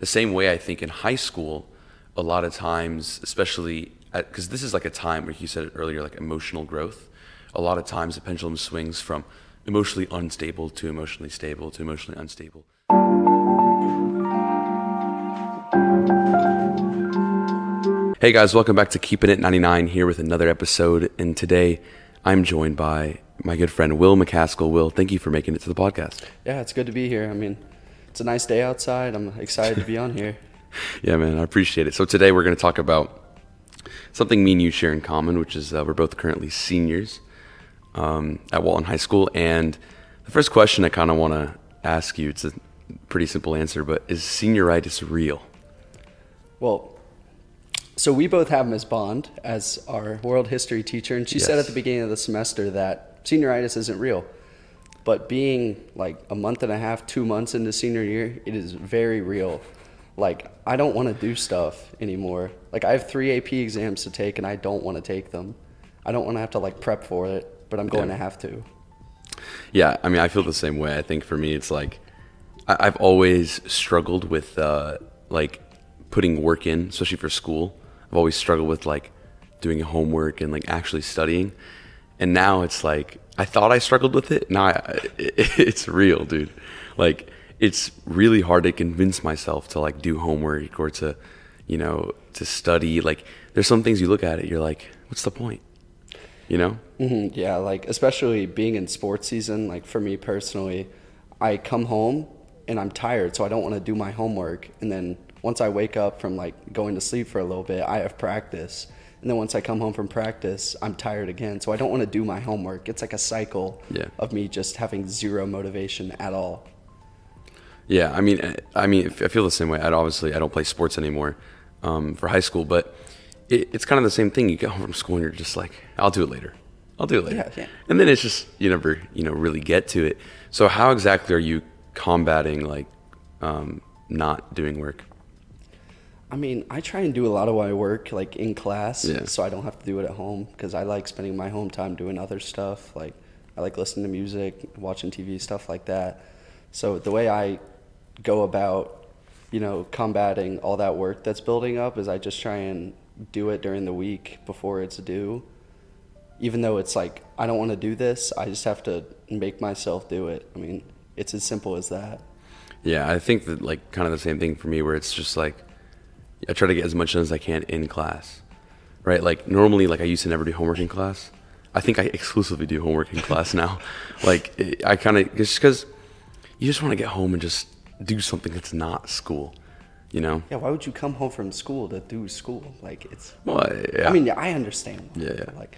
the same way I think in high school, a lot of times, especially because this is like a time where you said it earlier, like emotional growth. A lot of times the pendulum swings from emotionally unstable to emotionally stable to emotionally unstable. Hey guys, welcome back to Keeping It 99 here with another episode. And today I'm joined by my good friend Will McAskill. Will, thank you for making it to the podcast. Yeah, it's good to be here. I mean, it's a nice day outside. I'm excited to be on here. yeah, man, I appreciate it. So today we're going to talk about something me and you share in common, which is uh, we're both currently seniors um, at Walton High School. And the first question I kind of want to ask you, it's a pretty simple answer, but is senioritis real? Well, so we both have Ms. Bond as our world history teacher, and she yes. said at the beginning of the semester that senioritis isn't real. But being like a month and a half, two months into senior year, it is very real. Like I don't want to do stuff anymore. Like I have three AP exams to take, and I don't want to take them. I don't want to have to like prep for it, but I'm going yeah. to have to. Yeah, I mean, I feel the same way. I think for me, it's like I- have always struggled with uh, like putting work in, especially for school. I've always struggled with like doing homework and like actually studying. And now it's like I thought I struggled with it. Now I, it, it's real, dude. Like it's really hard to convince myself to like do homework or to, you know, to study. Like there's some things you look at it, you're like, what's the point? You know? Mm-hmm. Yeah, like especially being in sports season. Like for me personally, I come home and I'm tired, so I don't want to do my homework, and then once I wake up from like going to sleep for a little bit, I have practice. And then once I come home from practice, I'm tired again. So I don't want to do my homework. It's like a cycle yeah. of me just having zero motivation at all. Yeah, I mean, I mean, I feel the same way. I obviously I don't play sports anymore um, for high school, but it, it's kind of the same thing. You get home from school and you're just like, I'll do it later. I'll do it later. Yeah, yeah. And then it's just you never you know really get to it. So how exactly are you combating like um, not doing work? I mean, I try and do a lot of my work like in class, yeah. so I don't have to do it at home because I like spending my home time doing other stuff. Like I like listening to music, watching TV, stuff like that. So the way I go about, you know, combating all that work that's building up is I just try and do it during the week before it's due. Even though it's like I don't want to do this, I just have to make myself do it. I mean, it's as simple as that. Yeah, I think that like kind of the same thing for me where it's just like I try to get as much done as I can in class, right? Like normally, like I used to never do homework in class. I think I exclusively do homework in class now. Like I kind of just because you just want to get home and just do something that's not school, you know? Yeah. Why would you come home from school to do school? Like it's. Well, yeah. I mean, I understand. Yeah, yeah. Like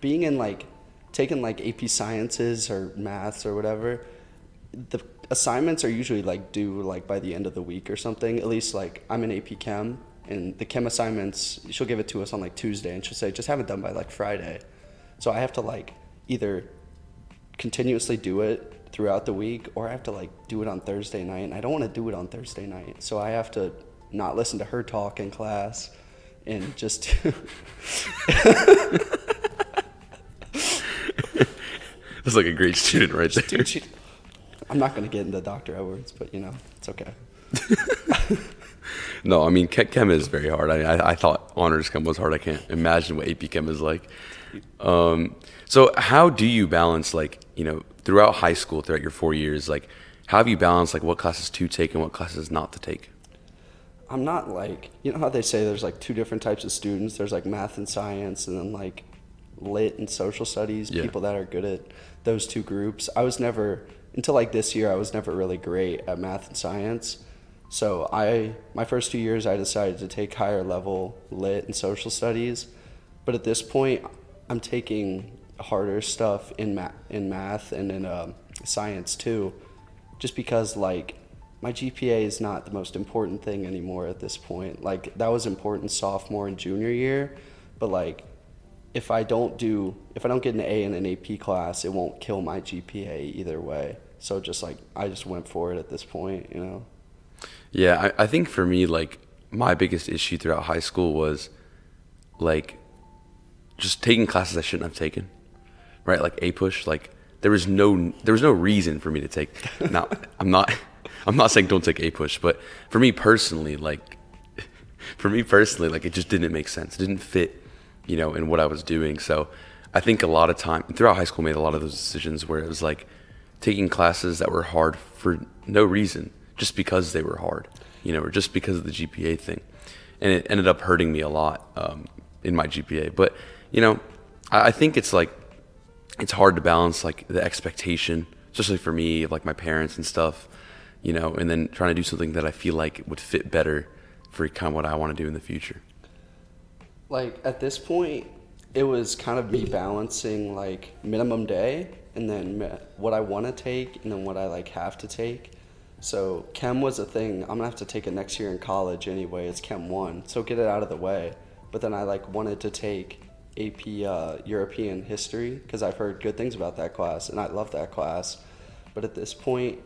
being in like taking like AP sciences or maths or whatever, the assignments are usually like due like by the end of the week or something. At least like I'm in AP Chem, and the chem assignments she'll give it to us on like Tuesday, and she'll say just have it done by like Friday. So I have to like either continuously do it throughout the week, or I have to like do it on Thursday night, and I don't want to do it on Thursday night, so I have to not listen to her talk in class and just. That's like a great student right there. Dude, she, I'm not going to get into Dr. Edwards, but you know, it's okay. no, I mean, chem is very hard. I, I, I, thought honors chem was hard. I can't imagine what AP chem is like. Um, so, how do you balance, like, you know, throughout high school, throughout your four years, like, how have you balanced, like, what classes to take and what classes not to take? I'm not like, you know how they say there's like two different types of students? There's like math and science, and then like lit and social studies, yeah. people that are good at those two groups. I was never until like this year, I was never really great at math and science. So I, my first two years, I decided to take higher level lit and social studies. But at this point, I'm taking harder stuff in math, in math and in uh, science too, just because like my GPA is not the most important thing anymore at this point. Like that was important sophomore and junior year, but like if I don't do if I don't get an A in an AP class, it won't kill my GPA either way. So just like I just went for it at this point, you know. Yeah, I, I think for me, like my biggest issue throughout high school was like just taking classes I shouldn't have taken. Right? Like APUSH, like there was no there was no reason for me to take now I'm not I'm not saying don't take APUSH, but for me personally, like for me personally, like it just didn't make sense. It didn't fit, you know, in what I was doing. So I think a lot of time throughout high school, made a lot of those decisions where it was like taking classes that were hard for no reason, just because they were hard, you know, or just because of the GPA thing, and it ended up hurting me a lot um, in my GPA. But you know, I, I think it's like it's hard to balance like the expectation, especially for me, of like my parents and stuff, you know, and then trying to do something that I feel like would fit better for kind of what I want to do in the future. Like at this point, it was kind of me balancing like minimum day and then what I want to take and then what I like have to take. So chem was a thing. I'm gonna have to take it next year in college anyway. It's chem one, so get it out of the way. But then I like wanted to take AP uh, European history because I've heard good things about that class and I love that class. But at this point,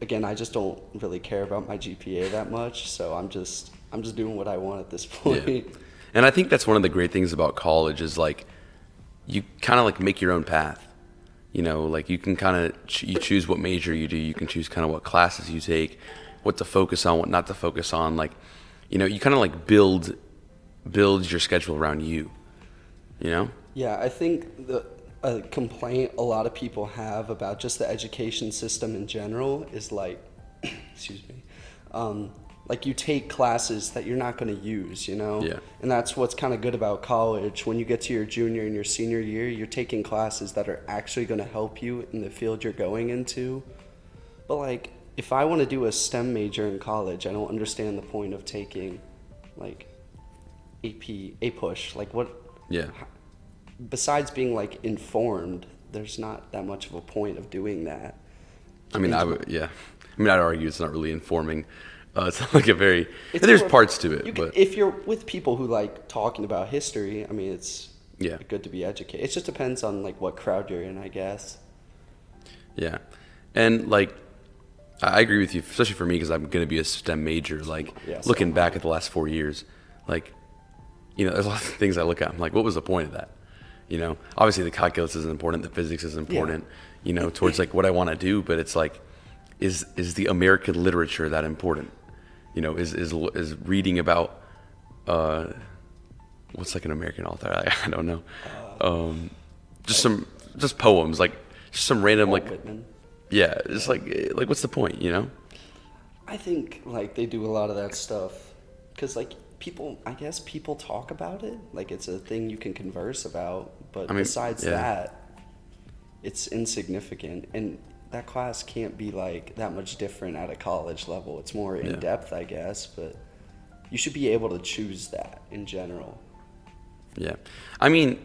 again, I just don't really care about my GPA that much. So I'm just I'm just doing what I want at this point. Yeah. And I think that's one of the great things about college is like you kind of like make your own path. You know, like you can kind of ch- you choose what major you do. You can choose kind of what classes you take, what to focus on, what not to focus on. Like, you know, you kind of like build build your schedule around you. You know? Yeah, I think the a complaint a lot of people have about just the education system in general is like, excuse me, um, like you take classes that you're not going to use, you know? Yeah. And that's what's kind of good about college. When you get to your junior and your senior year, you're taking classes that are actually going to help you in the field you're going into. But like, if I want to do a STEM major in college, I don't understand the point of taking like AP, APUSH. Like what? Yeah. Besides being like informed, there's not that much of a point of doing that. I mean, I would, yeah. I mean, I'd argue it's not really informing uh, it's like a very. there's parts to it, you but if you're with people who like talking about history, I mean, it's yeah good to be educated. It just depends on like what crowd you're in, I guess. Yeah, and like I agree with you, especially for me because I'm going to be a STEM major. Like yeah, so looking back at the last four years, like you know, there's a lot of things I look at. I'm like, what was the point of that? You know, obviously the calculus is important, the physics is important. Yeah. You know, towards like what I want to do, but it's like, is is the American literature that important? You know, is is is reading about uh, what's like an American author? I, I don't know. Um, just some just poems, like just some random Walt like Whitman. yeah, it's like like what's the point, you know? I think like they do a lot of that stuff because like people, I guess people talk about it like it's a thing you can converse about, but I mean, besides yeah. that, it's insignificant. And that class can't be like that much different at a college level. It's more in yeah. depth, I guess, but you should be able to choose that in general. Yeah. I mean,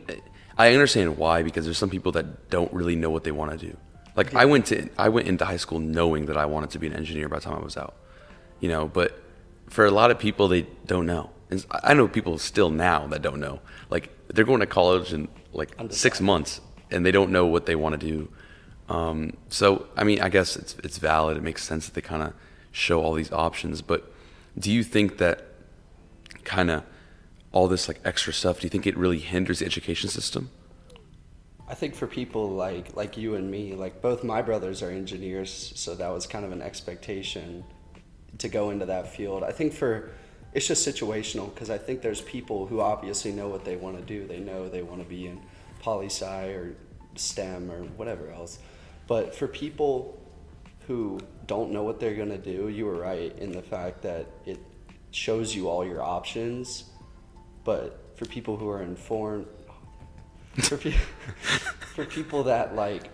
I understand why because there's some people that don't really know what they want to do. Like yeah. I went to I went into high school knowing that I wanted to be an engineer by the time I was out. You know, but for a lot of people they don't know. And I know people still now that don't know. Like they're going to college in like 6 months and they don't know what they want to do um, so, I mean, I guess it's it's valid. It makes sense that they kind of show all these options. But do you think that kind of all this like extra stuff? Do you think it really hinders the education system? I think for people like like you and me, like both my brothers are engineers, so that was kind of an expectation to go into that field. I think for it's just situational because I think there's people who obviously know what they want to do. They know they want to be in poli sci or STEM or whatever else. But for people who don't know what they're going to do, you were right in the fact that it shows you all your options. But for people who are informed, for, pe- for people that like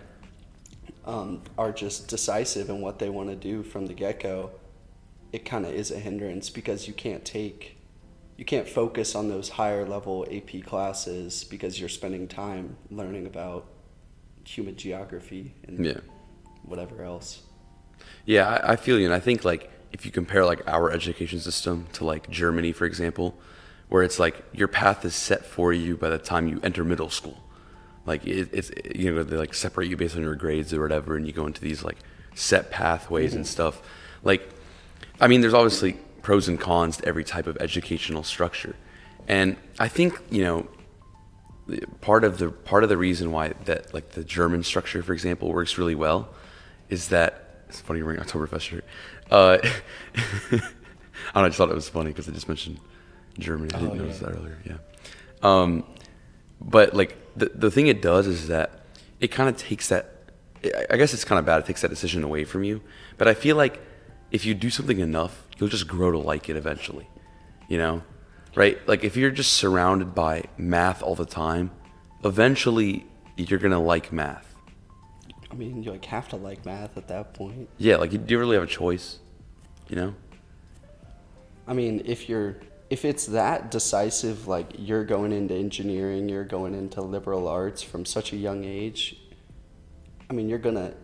um, are just decisive in what they want to do from the get go, it kind of is a hindrance because you can't take, you can't focus on those higher level AP classes because you're spending time learning about human geography and yeah. whatever else. Yeah, I, I feel you, and I think like if you compare like our education system to like Germany, for example, where it's like your path is set for you by the time you enter middle school. Like it, it's you know they like separate you based on your grades or whatever, and you go into these like set pathways mm-hmm. and stuff. Like, I mean, there's obviously pros and cons to every type of educational structure, and I think you know part of the part of the reason why that like the German structure, for example, works really well, is that it's funny you're wearing Oktoberfest shirt. Uh, I don't know. I just thought it was funny because I just mentioned Germany. I didn't Oh, notice yeah. that earlier. Yeah. Um, but like the the thing it does is that it kind of takes that. I- I guess it's kind of bad. It takes that decision away from you. But I feel like if you do something enough, you'll just grow to like it eventually. You know, right? Like if you're just surrounded by math all the time, eventually you're gonna like math. I mean, you like have to like math at that point. Yeah, like you do you really have a choice? You know? I mean, if you're if it's that decisive, like you're going into engineering, you're going into liberal arts from such a young age. I mean, you're gonna.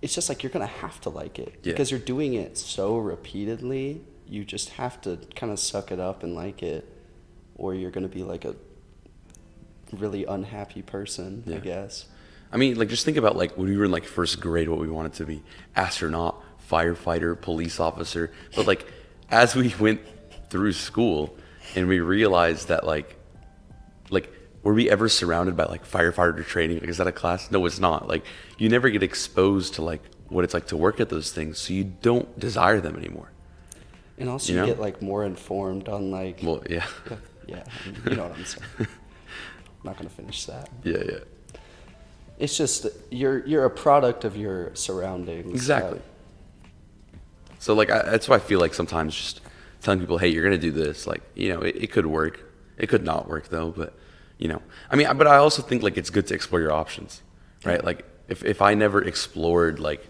It's just like you're gonna have to like it Yeah. because you're doing it so repeatedly. You just have to kind of suck it up and like it, or you're gonna be like a really unhappy person. I guess. I mean, like just think about like when we were in like first grade, what we wanted to be: astronaut, firefighter, police officer. But like as we went through school, and we realized that like, like were we ever surrounded by like firefighter training? Like, is that a class? No, it's not. Like you never get exposed to like what it's like to work at those things, so you don't desire them anymore. And also, You you, get like more informed on like. Well, yeah, yeah, yeah, I mean, you know what I'm saying. I'm not gonna finish that. yeah, yeah, It's just you're you're a product of your surroundings. exactly. So like I, that's why I feel like sometimes just telling people, hey, you're gonna do this, like you know, it, it could work, it could not work though, but you know, I mean, but I also think like it's good to explore your options, right? Like if if I never explored like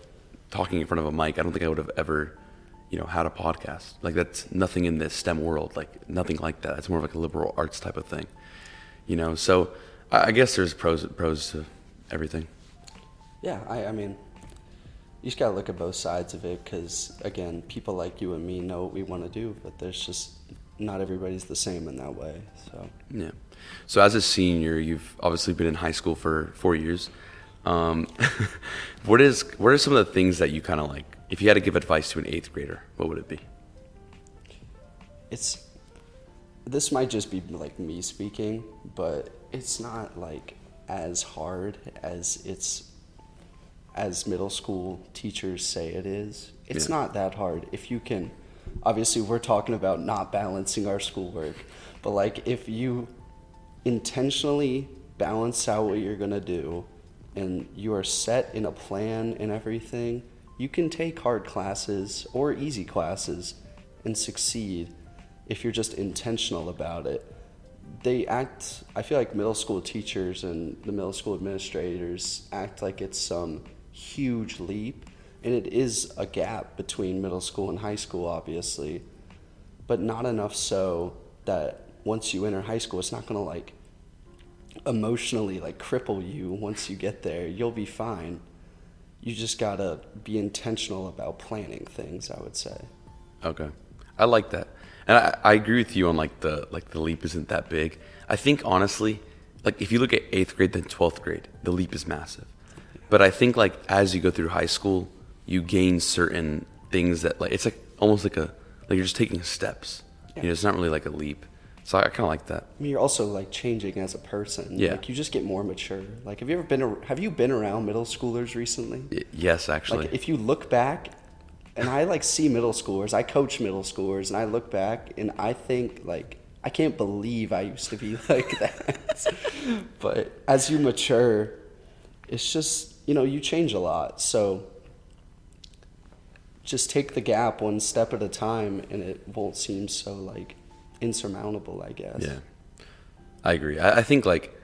talking in front of a mic, I don't think I would have ever, you know, had a podcast. Like that's nothing in this STEM world, like nothing like that. It's more of like a liberal arts type of thing, you know. So I, I guess there's pros pros to everything. yeah, I, I mean, you just gotta look at both sides of it because again, people like you and me know what we want to do, but there's just not everybody's the same in that way. So Yeah. So as a senior, you've obviously been in high school for four years. Um, what is what are some of the things that you kind of like? If you had to give advice to an eighth grader, what would it be? it's this might just be like me speaking, but it's not like as hard as it's as middle school teachers say it is. It's Yeah. not that hard if you can. Obviously, we're talking about not balancing our schoolwork, but like if you intentionally balance out what you're gonna do, and you are set in a plan and everything, you can take hard classes or easy classes and succeed if you're just intentional about it. They act, I feel like middle school teachers and the middle school administrators act like it's some huge leap, and it is a gap between middle school and high school, obviously, but not enough so that once you enter high school, it's not gonna like emotionally like cripple you once you get there. You'll be fine. You just gotta be intentional about planning things, I would say. Okay, I like that, and I, I agree with you on like the like the leap isn't that big. I think honestly, like if you look at eighth grade then twelfth grade, the leap is massive. But I think like as you go through high school, you gain certain things that like it's like almost like a like you're just taking steps. You know, it's not really like a leap. So I, kind of like that. I mean, you're also like changing as a person. Yeah. Like you just get more mature. Like, have you ever been? Have you been around middle schoolers recently? Y- yes, actually. Like, if you look back, and I like see middle schoolers. I coach middle schoolers, and I look back, and I think like I can't believe I used to be like that. but as you mature, it's just you know you change a lot. So just take the gap one step at a time, and it won't seem so like insurmountable. I guess. Yeah, I agree. I, I think like,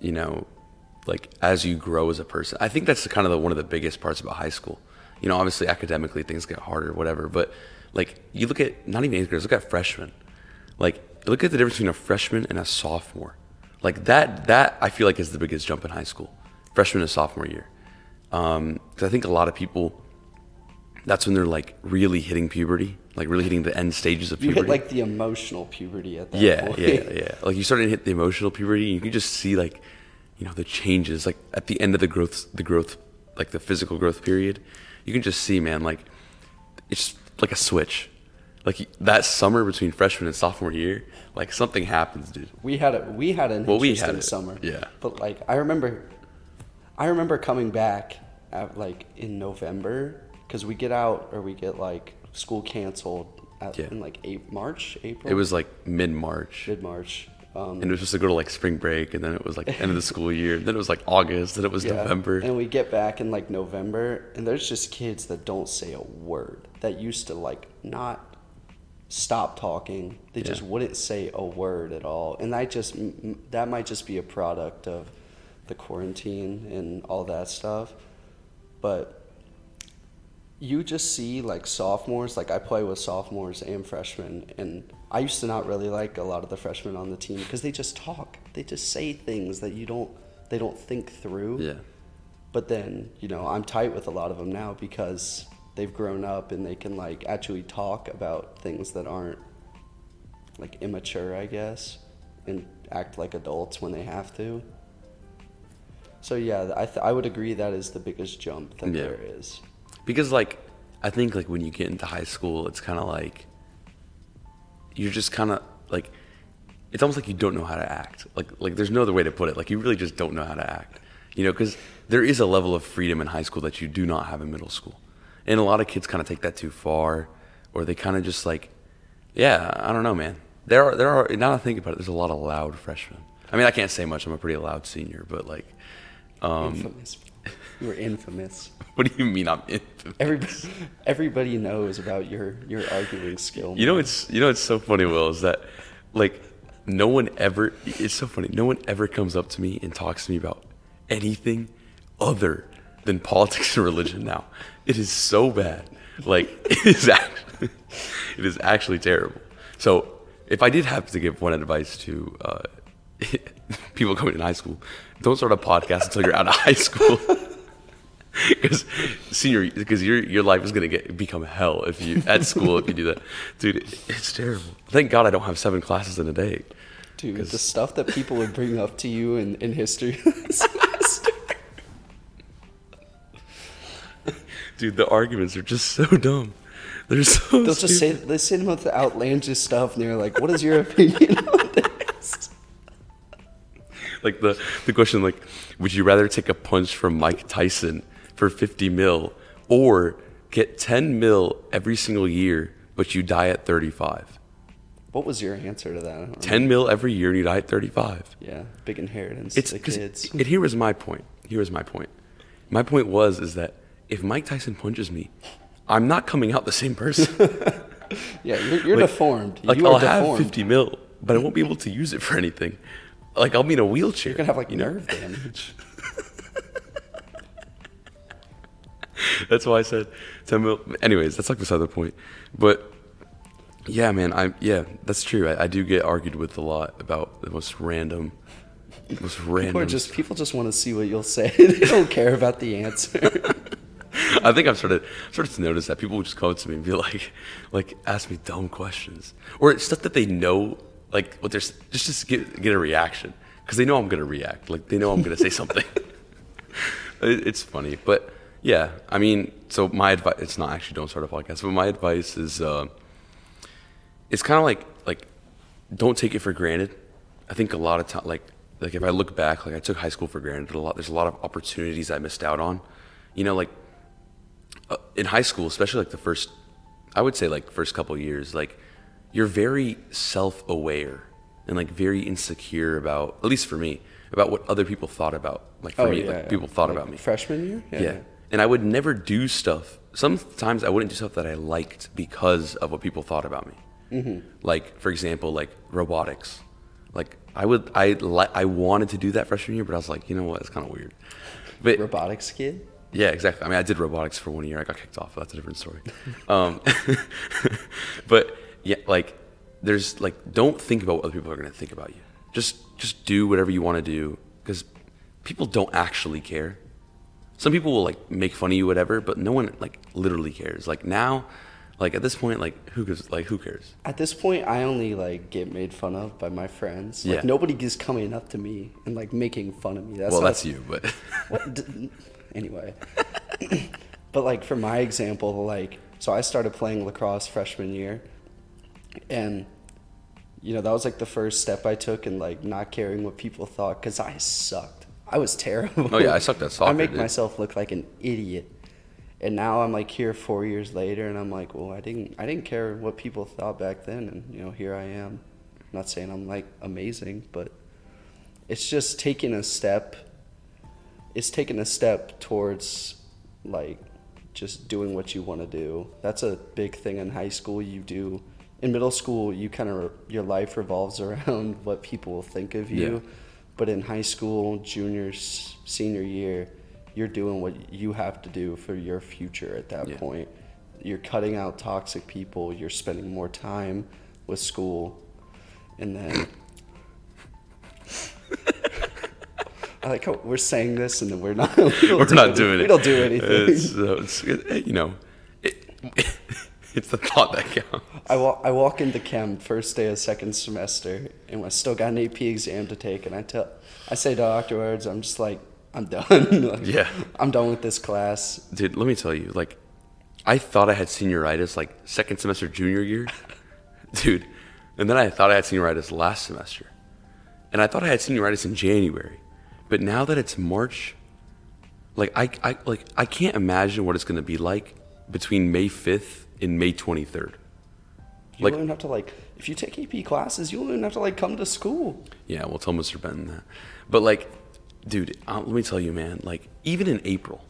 you know, like as you grow as a person, I think that's kind of the, one of the biggest parts about high school. You know, obviously academically things get harder, whatever. But like you look at not even eighth graders, look at freshmen. Like look at the difference between a freshman and a sophomore. Like that, that I feel like is the biggest jump in high school, freshman and sophomore year. Um, because I think a lot of people, that's when they're like really hitting puberty, like really hitting the end stages of puberty. You hit like the emotional puberty at that yeah, point. yeah, yeah. yeah. Like you starting to hit the emotional puberty, and you can just see like, you know, the changes. Like at the end of the growth, the growth, like the physical growth period, you can just see, man, like it's like a switch. Like that summer between freshman and sophomore year, like something happens, dude. We had a we had an Well, we interesting had it, summer. yeah. But like I remember I remember coming back at like in November because we get out or we get like school canceled at, Yeah. in like eight, March, April. It was like mid March. mid March. Um, And it was supposed to go to like spring break, and then it was like end of the school year. Then it was like August, then it was yeah, November. and we get back in like November, and there's just kids that don't say a word that used to like not stop talking. They Yeah. just wouldn't say a word at all, and that just that might just be a product of the quarantine and all that stuff. But you just see like sophomores, like I play with sophomores and freshmen, and I used to not really like a lot of the freshmen on the team because they just talk, they just say things that you don't, they don't think through. yeah, But then, you know, I'm tight with a lot of them now because they've grown up and they can like actually talk about things that aren't like immature, I guess, and act like adults when they have to. So yeah, I th- I would agree that is the biggest jump that Yeah. there is. Because like I think like when you get into high school, it's kind of like you're just kind of like it's almost like you don't know how to act. Like like there's no other way to put it. Like you really just don't know how to act. You know, because there is a level of freedom in high school that you do not have in middle school, and a lot of kids kind of take that too far, or they kind of just like, yeah, I don't know, man. There are there are now that I think about it, there's a lot of loud freshmen. I mean, I can't say much. I'm a pretty loud senior, but like, um. You were infamous. what do you mean I'm infamous? Everybody, everybody knows about your your arguing skill. You know it's you know it's so funny, Will, is that like no one ever it's so funny, no one ever comes up to me and talks to me about anything other than politics and religion now. It is so bad. Like it is actually it is actually terrible. So if I did have to give one advice to uh, people coming in high school, don't start a podcast until you're out of high school. Because senior, because your your life is gonna get become hell if you at school if you do that, dude. It's terrible. Thank God I don't have seven classes in a day. Dude, 'Cause- the stuff that people would bring up to you in, in history semester. Dude, the arguments are just so dumb. They're so. They'll just say stupid. they say them with the outlandish stuff, and they're like, "What is your opinion on this?" like the the question like, would you rather take a punch from Mike Tyson for fifty mil or get ten mil every single year, but you die at thirty five? What was your answer to that? Ten mil every year and you die at thirty five. Yeah, big inheritance It's to kids. And here was my point. Here was my point. My point was is that if Mike Tyson punches me, I'm not coming out the same person. yeah, you're, you're Like- deformed. Like you I'll are have 50 mil, but I won't be able to use it for anything. Like I'll be in a wheelchair. You're gonna have like you know? nerve damage. That's why I said 10 mil. Anyways, that's like beside the point. But yeah, man, I yeah, that's true. I, I do get argued with a lot about the most random, most random. People just people just want to see what you'll say. they don't care about the answer. I think I've started started to notice that people will just come up to me and be like, like ask me dumb questions or stuff that they know, like what they're just just get get a reaction because they know I'm gonna react. Like they know I'm gonna say something. It- it's funny, but yeah, I mean, so my advice it's not actually don't start a podcast, but my advice is uh, it's kind of like like don't take it for granted. I think a lot of time, like like if I look back, like I took high school for granted a lot. There's a lot of opportunities I missed out on. You know, like uh, in high school, especially like the first, I would say like first couple years, like you're very self-aware and like very insecure about, at least for me, about what other people thought about. Like for me, like people thought Oh, Like about me. Freshman year? Yeah. And I would never do stuff. Sometimes I wouldn't do stuff that I liked because of what people thought about me. Mm-hmm. Like, for example, like robotics. Like I would, I li- I wanted to do that freshman year, but I was like, you know what, it's kind of weird. But Robotics kid? yeah, exactly. I mean, I did robotics for one year. I got kicked off. But that's a different story. um, but yeah, like there's like don't think about what other people are going to think about you. Just just do whatever you want to do because people don't actually care. Some people will like make fun of you, whatever, but no one like literally cares. Like now, like at this point, like who gives like who cares? At this point, I only like get made fun of by my friends. Like Yeah. nobody is coming up to me and like making fun of me. That's well, that's you, but What? D- anyway, but like for my example, like so I started playing lacrosse freshman year, and you know that was like the first step I took in like not caring what people thought because I sucked. I was terrible. Oh, yeah, I sucked at soccer, I make dude. myself look like an idiot. And now I'm like here four years later, and I'm like, well, I didn't, I didn't care what people thought back then, and you know, here I am. not saying I'm like amazing, but it's just taking a step. It's taking a step towards like just doing what you want to do. That's a big thing in high school. You do in middle school. You kind of your life revolves around what people will think of you. Yeah. But in high school, junior, senior year, you're doing what you have to do for your future at that Yeah. point. You're cutting out toxic people. You're spending more time with school, and then. I like how we're saying this and then we're not. we do not doing it. We don't do anything. It's, uh, it's, you know, it, it's the thought that counts. I walk, I walk into chem first day of second semester, and I still got an AP exam to take, and I tell, I say to afterwards, I'm just like, I'm done. Like, Yeah. I'm done with this class. Dude, let me tell you, like, I thought I had senioritis like second semester junior year, dude, and then I thought I had senioritis last semester, and I thought I had senioritis in January, but now that it's March, like I, I like I can't imagine what it's gonna be like between May fifth and May twenty third. You Like- don't even have to like, if you take AP classes, you don't even have to like come to school. Yeah, we'll tell Mr. Benton that. But like, dude, uh, let me tell you, man. Like, even in April,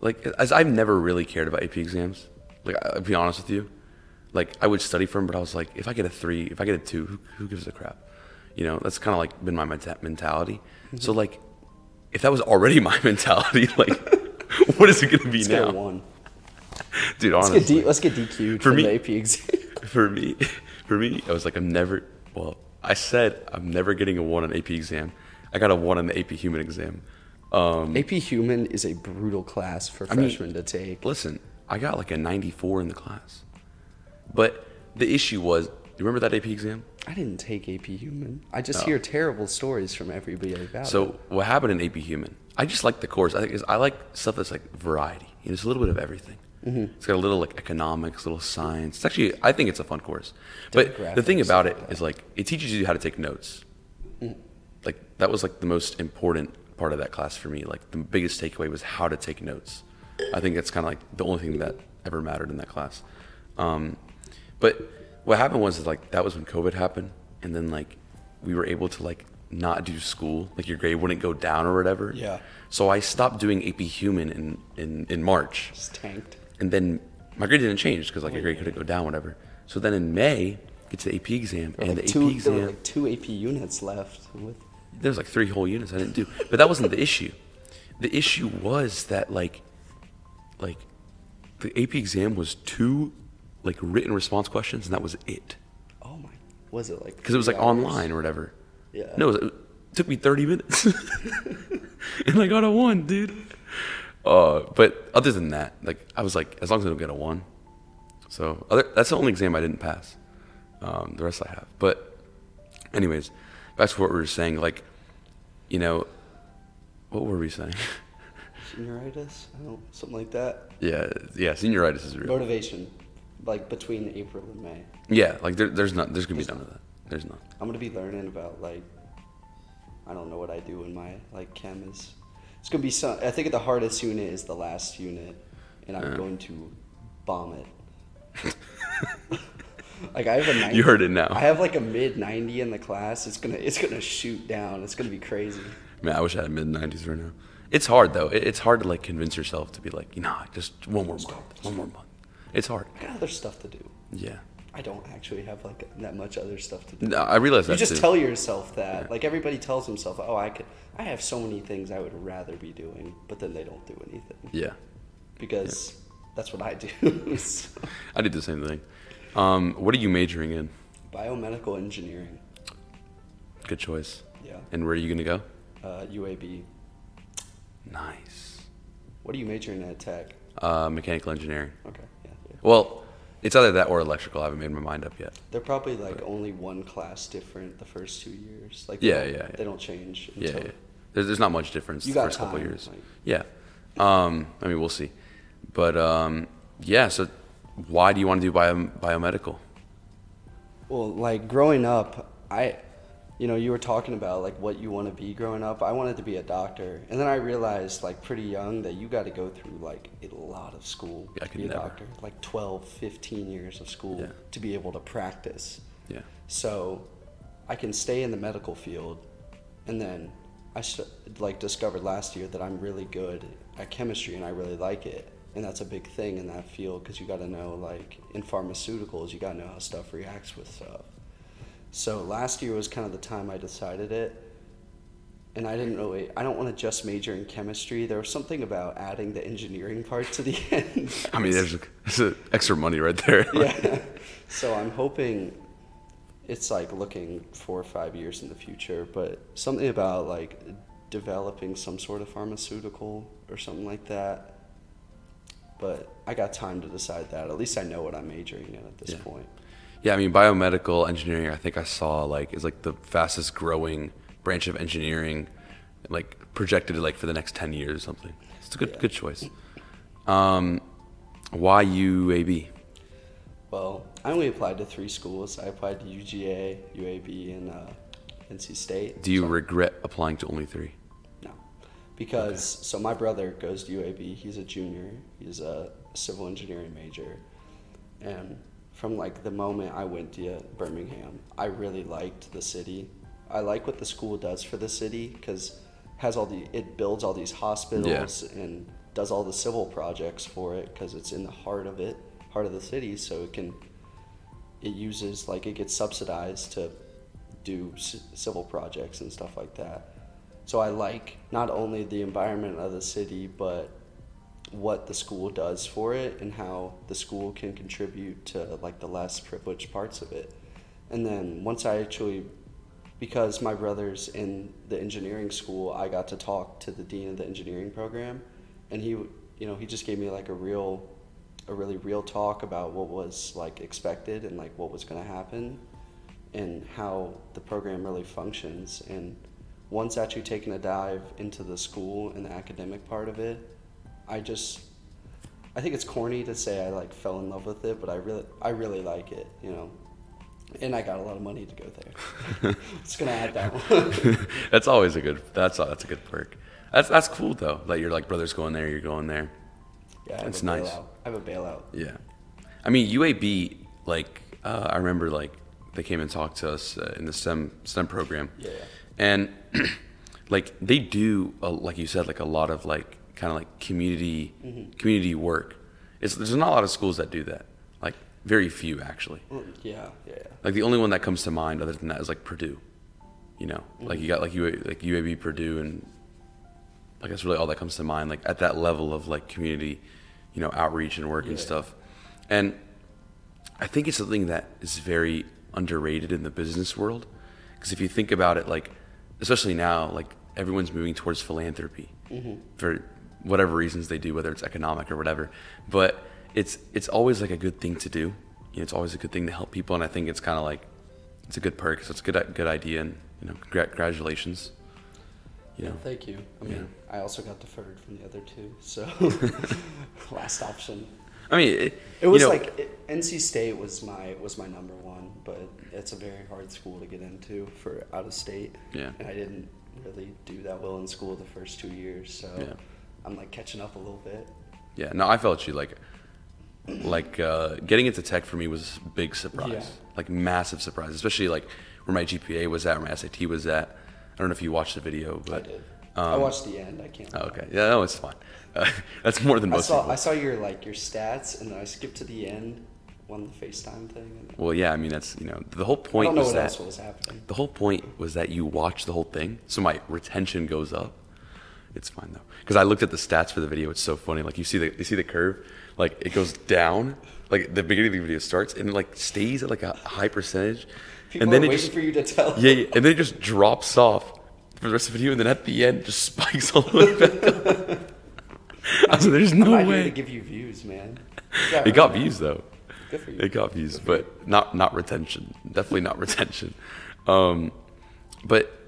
like, as I've never really cared about AP exams. Like, I'll be honest with you. Like, I would study for them, but I was like, if I get a three, if I get a two, who, who gives a crap? You know, that's kind of like been my menta- mentality. So like, if that was already my mentality, like, what is it gonna be Let's now, one. dude? Let's Honestly, get, D, let's get DQ'd For from me- the AP exam. for me, for me, I was like, I'm never. Well, I said I'm never getting a one on AP exam. I got a one on the AP Human exam. Um, AP Human is a brutal class for I mean- freshmen to take. listen, I got like a 94 in the class, but the issue was, you remember that AP exam? I didn't take AP Human. I just Oh. hear terrible stories from everybody about it. So what happened in AP Human? I just like the course. I think I like stuff that's like variety. You know, it's a little bit of everything. Mm-hmm. It's got a little like economics, a little science. It's actually I think it's a fun course. But the thing about it is like is that. like it teaches you how to take notes. Mm. Like that was like the most important part of that class for me. Like the biggest takeaway was how to take notes. I think that's kind of like the only thing that ever mattered in that class. Um, but what happened was is like that was when COVID happened, and then like we were able to like not do school, like your grade wouldn't go down or whatever. Yeah. So I stopped doing AP Human in in, in March, just tanked. And then my grade didn't change because like your grade couldn't go down, whatever. So then in May, get to the AP exam, and were the two, AP there were exam like two AP units left. With, there was like three whole units I didn't do. But that wasn't the issue. The issue was that like like the AP exam was two like written response questions and that was it. oh my, was it like? Because it was like hours? online or whatever. Yeah. No, it, was- it took me 30 minutes. and I got a one, dude. Uh, but other than that, like I was like, as long as I don't get a one. So other, that's the only exam I didn't pass. Um, the rest I have. But anyways, back to what we were saying. Like, you know, what were we saying? Senioritis, I don't, something like that. yeah, yeah, senioritis is real. Motivation, like between April and May. Yeah, like there, there's not, there's gonna be none of that. There's none. I'm gonna be learning about like, I don't know what I do in my like chem is. It's gonna be some. I think the hardest unit is the last unit, and I'm going to bomb it. like I have a 90, You heard it now. I have like a mid 90 in the class. It's gonna it's gonna shoot down. It's gonna be crazy. Man, I wish I had mid 90s right now. It's hard though. It's hard to like convince yourself to be like, you know, just one more month, one more month. It's hard. I got other stuff to do. Yeah. I don't actually have like that much other stuff to do. No, I realize that You just too. tell yourself that. Yeah. Like everybody tells himself, "Oh, I could. I have so many things I would rather be doing," but then they don't do anything yeah, because that's what I do. So, I did the same thing. Um, what are you majoring in? Biomedical engineering. Good choice. Yeah. And where are you gonna go? Uh, UAB. Nice. What are you majoring in at Tech? Uh, mechanical engineering. Okay. Yeah. yeah. Well, it's either that or electrical. I haven't made my mind up yet. They're probably like only one class different the first two years. Like Yeah, yeah, yeah. They don't change. Yeah, Until, yeah. There's, there's not much difference the first couple years. like- Yeah. Um, I mean, we'll see. But um, yeah. So, why do you want to do bio, biomedical? Well, like growing up, I, you know, you were talking about like what you want to be growing up. I wanted to be a doctor, and then I realized like pretty young that you got to go through like a lot of school Yeah, to be a never. doctor, like 12, 15 years of school Yeah. to be able to practice. Yeah. So I can stay in the medical field, and then I like discovered last year that I'm really good at chemistry and I really like it, and that's a big thing in that field because you got to know like in pharmaceuticals you got to know how stuff reacts with stuff. So last year was kind of the time I decided it, and I didn't really I don't want to just major in chemistry. There was something about adding the engineering part to the end. I mean, there's, there's a extra money right there. yeah. So I'm hoping it's like looking four or five years in the future, but something about like developing some sort of pharmaceutical or something like that. But I got time to decide that. At least I know what I'm majoring in at this Yeah. point. Yeah, I mean, biomedical engineering. I think I saw like is like the fastest growing branch of engineering, like projected like for the next ten years or something. It's a good Yeah. good choice. Um, why UAB? Well, I only applied to three schools. I applied to UGA, UAB, and uh, NC State. Do you So- regret applying to only three? No, because so my brother goes to UAB. He's a junior. He's a civil engineering major, and from like the moment I went to Birmingham, I really liked the city. I like what the school does for the city because has all the it builds all these hospitals and does all the civil projects for it because it's in the heart of it, heart of the city. So it can it uses like it gets subsidized to do c- civil projects and stuff like that. So I like not only the environment of the city, but what the school does for it and how the school can contribute to like the less privileged parts of it. And then once I actually, because my brother's in the engineering school, I got to talk to the dean of the engineering program, and he, you know, he just gave me like a real, a really real talk about what was like expected and like what was going to happen, and how the program really functions. And once actually taking a dive into the school and the academic part of it, I just I think it's corny to say I like fell in love with it, but I really I really like it, you know. And I got a lot of money to go there. Just gonna add that one. that's always a good. That's that's a good perk. That's that's cool though. That you're like brothers going there, you're going there. yeah, I have That's nice. bailout. I have a bailout. Yeah, I mean UAB. Like uh, I remember, like they came and talked to us uh, in the STEM STEM program, Yeah. and like they do, uh, like you said, like a lot of like kind of like community mm-hmm. community work. It's there's not a lot of schools that do that. Like very few actually. Mm, yeah, yeah, yeah. Like the only one that comes to mind other than that is like Purdue. You know, mm-hmm. like you got like UA, like UAB, Purdue, and like that's really all that comes to mind. Like at that level of like community, you know, outreach and work and Yeah. stuff. And I think it's something that is very underrated in the business world because if you think about it, like especially now, like everyone's moving towards philanthropy mm-hmm. for whatever reasons they do, whether it's economic or whatever. But it's it's always like a good thing to do. You know, it's always a good thing to help people, and I think it's kind of like it's a good perk. So it's a good good idea, and you know, congrat- congratulations. You know, Thank you. I mean, Yeah. I also got deferred from the other two, so last option. I mean, it, It was you know, like it, NC State was my was my number one, but it's a very hard school to get into for out of state. Yeah. And I didn't really do that well in school the first two years, so Yeah. I'm like catching up a little bit. Yeah, no, I felt you like like uh, getting into tech for me was a big surprise, Yeah. like massive surprise, especially like where my GPA was at, where my SAT was at. I don't know if you watched the video, but I did. I um, watched the end. I can't. Oh, okay, yeah, no, it's fine. Uh, that's more than I most saw people. I saw your like your stats, and then I skipped to the end, on the FaceTime thing. And well, yeah, I mean that's you know the whole I point don't know was what that else was happening. the whole point was that you watch the whole thing, so my retention goes up. It's fine though, because I looked at the stats for the video. It's so funny. Like you see the you see the curve, like it goes down. Like the beginning of the video starts and it like stays at like a high percentage, People and then are it waiting just for you to tell. yeah, yeah, and then it just drops off for the rest of the video, and then at the end just spikes all the way back up. I was like, "There's I'm no not here to give you views, man. It got views though. Good for you. It got views, but not not retention. Definitely not retention. Um, but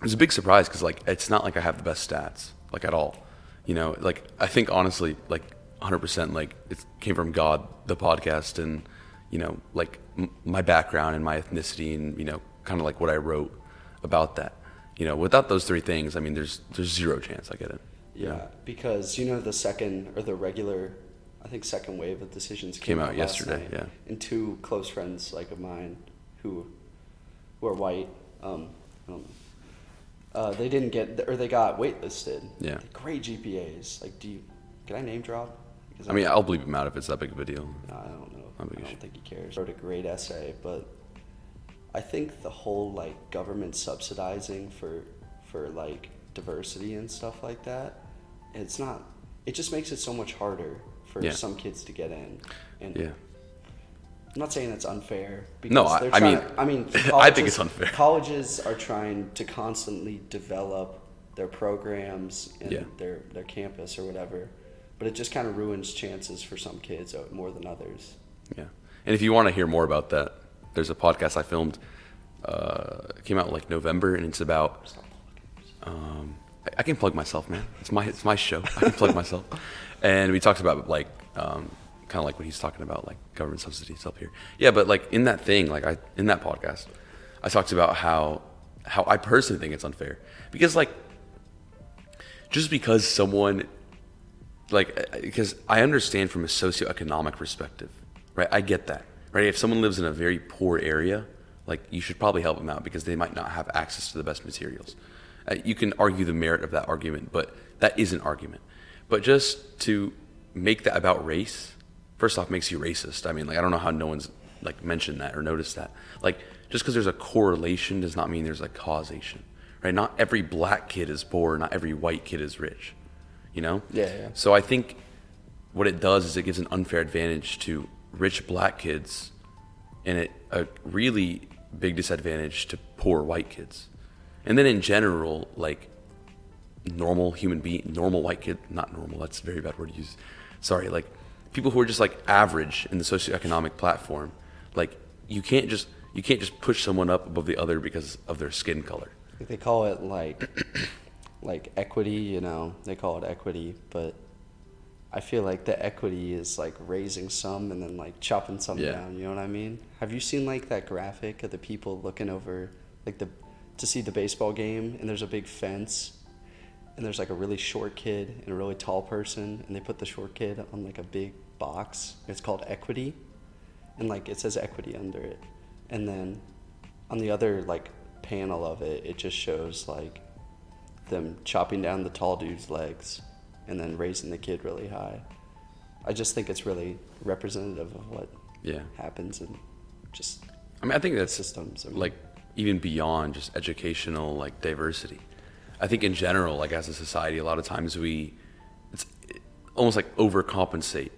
was a big surprise because like it's not like I have the best stats like at all. You know, like I think honestly, like 100 percent, like it came from God, the podcast, and you know, like m- my background and my ethnicity, and you know, kind of like what I wrote. about that. You know, without those three things, I mean, there's there's zero chance I get it. Yeah, know? because you know the second or the regular, I think second wave of decisions Came out last yesterday, yeah. And two close friends like of mine, who, who are white, um, um, uh, they didn't get or they got waitlisted. Yeah. Great GPAs. Like, do you? Can I name drop? Because I mean, I'll bleep him out if it's that big of a deal. No, I don't know. I don't think he cares. Wrote a great essay, but I think the whole like government subsidizing for for like diversity and stuff like that, it's not. It just makes it so much harder for Yeah. some kids to get in. And Yeah. I'm not saying it's unfair. No, because I- they're I mean, I mean, I think it's unfair. Colleges are trying to constantly develop their programs and Yeah. their their campus or whatever, but it just kind of ruins chances for some kids uh, more than others. Yeah. And if you want to hear more about that, there's a podcast I filmed. Uh, came out like November, and it's about. Um, I, I can plug myself, man. It's my it's my show. I can plug myself. And we talked about like um, kind of like what he's talking about, like government subsidies up here. Yeah, but like in that thing, like I in that podcast, I talked about how how I personally think it's unfair because like just because someone like because I understand from a socioeconomic perspective, right? I get that, right? If someone lives in a very poor area, like you should probably help them out because they might not have access to the best materials. Uh, you can argue the merit of that argument, but that is an argument. But just to make that about race, first off, makes you racist. I mean, like I don't know how no one's like mentioned that or noticed that. Like just because there's a correlation does not mean there's a causation, right? Not every black kid is poor, not every white kid is rich. You know? Yeah, yeah. So I think what it does is it gives an unfair advantage to rich black kids and it, a really big disadvantage to poor white kids. And then in general, like normal human being, normal white kid, not normal, that's a very bad word to use. Sorry, like people who are just like average in the socioeconomic platform, like you can't just you can't just push someone up above the other because of their skin color. They call it like like equity, you know. They call it equity, but I feel like the equity is like raising some and then like chopping some Yeah. down, you know what I mean? Have you seen like that graphic of the people looking over like the to see the baseball game and there's a big fence and there's like a really short kid and a really tall person and they put the short kid on like a big box. It's called equity and like it says equity under it and then on the other like panel of it it just shows like them chopping down the tall dude's legs and then raising the kid really high i just think it's really representative of what Yeah. happens and just I mean, I think that's systems I mean, like even beyond just educational like diversity. I think in general, like as a society, a lot of times we it's almost like overcompensate,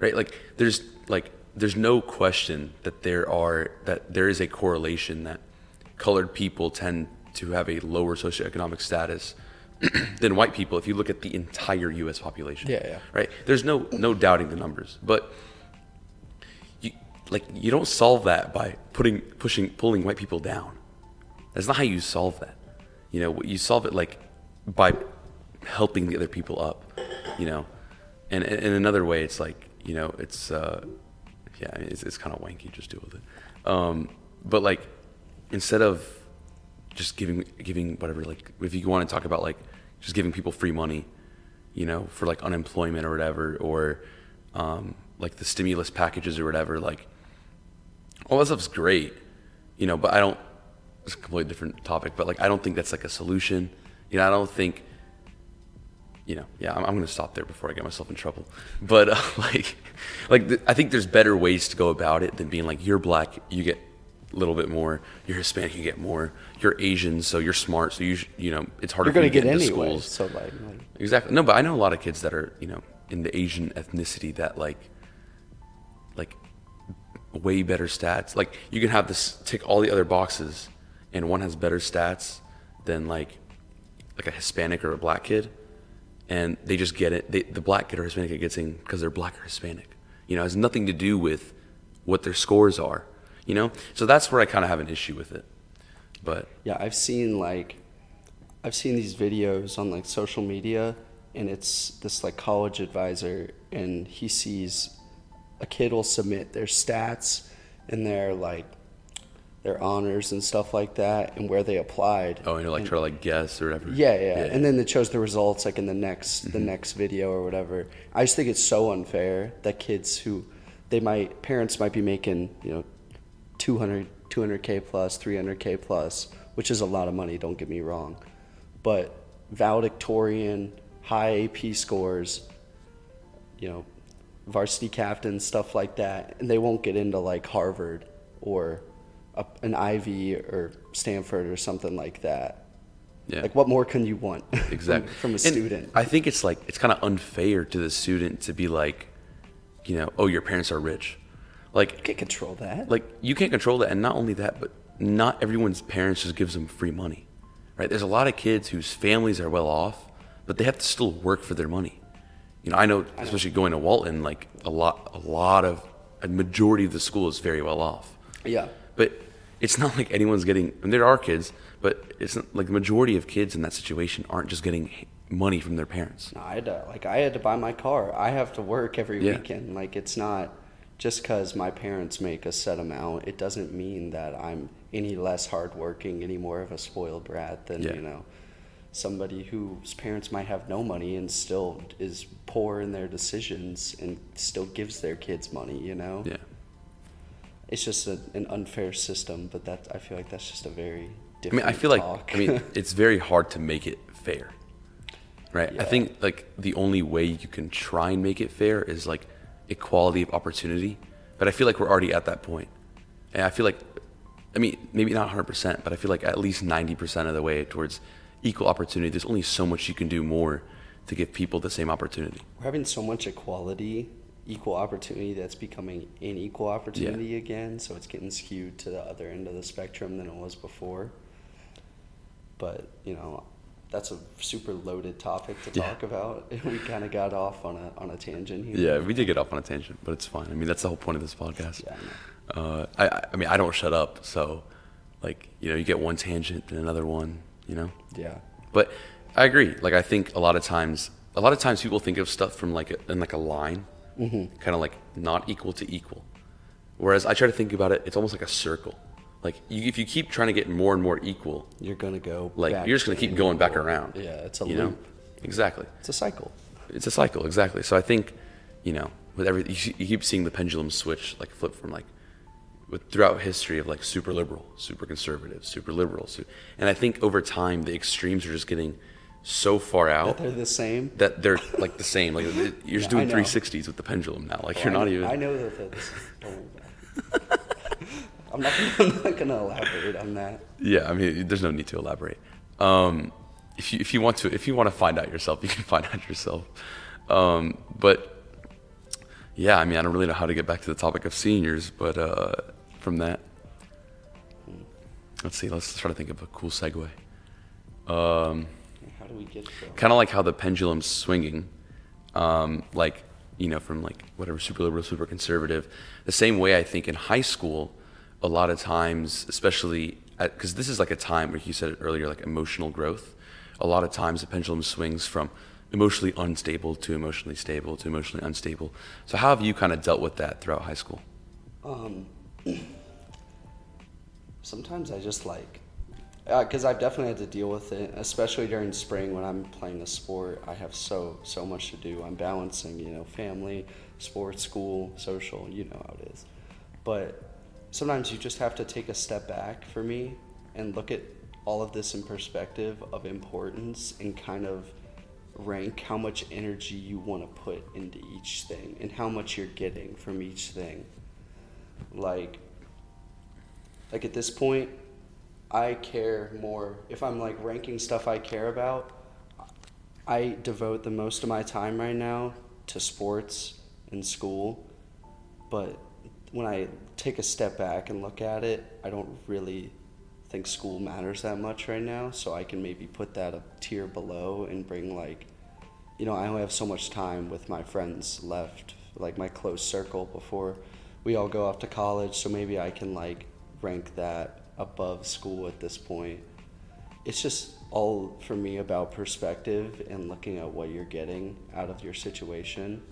right? Like there's like there's no question that there are that there is a correlation that colored people tend to have a lower socioeconomic status than white people if you look at the entire U.S. population. Yeah, yeah. Right. There's no no doubting the numbers, but you like you don't solve that by putting pushing pulling white people down. That's not how you solve that. You know, you solve it like by helping the other people up. You know, and and in another way, it's like you know, it's uh, yeah, it's, it's kind of wanky. Just deal with it. Um, but like instead of just giving giving whatever like if you want to talk about like just giving people free money you know for like unemployment or whatever or um, like the stimulus packages or whatever like all that stuff's great you know but i don't it's a completely different topic but like i don't think that's like a solution you know i don't think you know yeah i'm, I'm gonna stop there before i get myself in trouble but uh, like like th- i think there's better ways to go about it than being like you're black you get a little bit more you're hispanic you get more you're asian so you're smart so you sh- you know it's harder you're you to get into anyway schools so like, like Exactly. No, but I know a lot of kids that are, you know, in the Asian ethnicity that like, like, way better stats. Like, you can have this tick all the other boxes, and one has better stats than like, like a Hispanic or a black kid, and they just get it. They, the black kid or Hispanic kid gets in because they're black or Hispanic. You know, it has nothing to do with what their scores are. You know, so that's where I kind of have an issue with it. But Yeah, I've seen like I've seen these videos on like social media and it's this like college advisor and he sees a kid will submit their stats and their like their honors and stuff like that and where they applied. Oh, and you're like And- try to like guess or whatever. yeah, yeah, yeah and then it shows the results like in the next the mm-hmm. next video or whatever. I just think it's so unfair that kids who they might parents might be making you know 200 200k plus 300k plus, which is a lot of money. Don't get me wrong, but valedictorian, high AP scores, you know, varsity captains, stuff like that, and they won't get into like Harvard or a, an Ivy or Stanford or something like that. yeah. Like, what more can you want? exactly from a And student. I think it's like it's kind of unfair to the student to be like, you know, oh, your parents are rich. Like, you can't control that. like you can't control that, and not only that, but not everyone's parents just gives them free money, right? There's a lot of kids whose families are well off, but they have to still work for their money. You know, I know, especially going to Walton, like a lot, a lot of a majority of the school is very well off. yeah. But it's not like anyone's getting. And there are kids, but it's not like the majority of kids in that situation aren't just getting money from their parents. No, I had to, like, I had to buy my car. I have to work every Yeah. weekend. Like, it's not just because my parents make a set amount, it doesn't mean that I'm any less hardworking, any more of a spoiled brat than, Yeah. you know, somebody whose parents might have no money and still is poor in their decisions and still gives their kids money, you know? Yeah. It's just a, an unfair system, but that I feel like that's just a very I mean, I feel like. I mean, it's very hard to make it fair, right? I think like the only way you can try and make it fair is like equality of opportunity. But I feel like we're already at that point, and I feel like, I mean, maybe not 100, percent but I feel like at least 90 percent of the way towards equal opportunity. There's only so much you can do more to give people the same opportunity. We're having so much equality, equal opportunity that's becoming unequal opportunity again. So it's getting skewed to the other end of the spectrum than it was before. But you know, that's a super loaded topic to Yeah. talk about. We kind of got off on a on a tangent here. Yeah, we did get off on a tangent, but it's fine. I mean, that's the whole point of this podcast. Yeah, I. Uh, I, I- mean, I don't shut up, so like you know, you get one tangent and another one, you know. Yeah. But I agree. Like I think a lot of times, a lot of times people think of stuff from like a, in like a line, Mm-hmm. kind of like not equal to equal. Whereas I try to think about it, it's almost like a circle. Like you, if you keep trying to get more and more equal, You're gonna go. like back you're just gonna to keep going back around. Yeah, it's a you loop. know exactly. It's a cycle. It's a cycle, exactly. So I think, you know, with every you, you keep seeing the pendulum switch, like flip from like, with throughout history of like super liberal, super conservative, super liberal, and I think over time the extremes are just getting so far out They're the same. that they're like the same. Like you're just Yeah, I doing 360s with the pendulum now. Like Well, you're I not even. I know that. That's, don't worry about it. I'm not. Gonna, I'm not gonna elaborate on that. Yeah, I mean, there's no need to elaborate. Um, if you if you want to if you want to find out yourself, you can find out yourself. Um, but yeah, I mean, I don't really know how to get back to the topic of seniors, but uh, from that, let's see. Let's try to think of a cool segue. Um, do we get kind of like how the pendulum's swinging, um, like you know, from like whatever super liberal, super conservative. The same way I think in high school, a lot of times, especially because this is like a time where you said it earlier, like emotional growth. A lot of times the pendulum swings from emotionally unstable to emotionally stable to emotionally unstable. So how have you kind of dealt with that throughout high school? Um, sometimes I just like, Uh, because I've definitely had to deal with it, especially during spring when I'm playing a sport. I have so so much to do. I'm balancing, you know, family, sports, school, social. You know how it is. But sometimes you just have to take a step back for me and look at all of this in perspective of importance and kind of rank how much energy you want to put into each thing and how much you're getting from each thing like like at this point i care more. If i'm like ranking stuff i care about i devote the most of my time right now to sports and school. But when i take a step back and look at it i don't really think school matters that much right now. So i can maybe put that a tier below and bring like you know i only have so much time with my friends left like my close circle before we all go off to college. So maybe i can like rank that above school at this point it's just all for me about perspective and looking at what you're getting out of your situation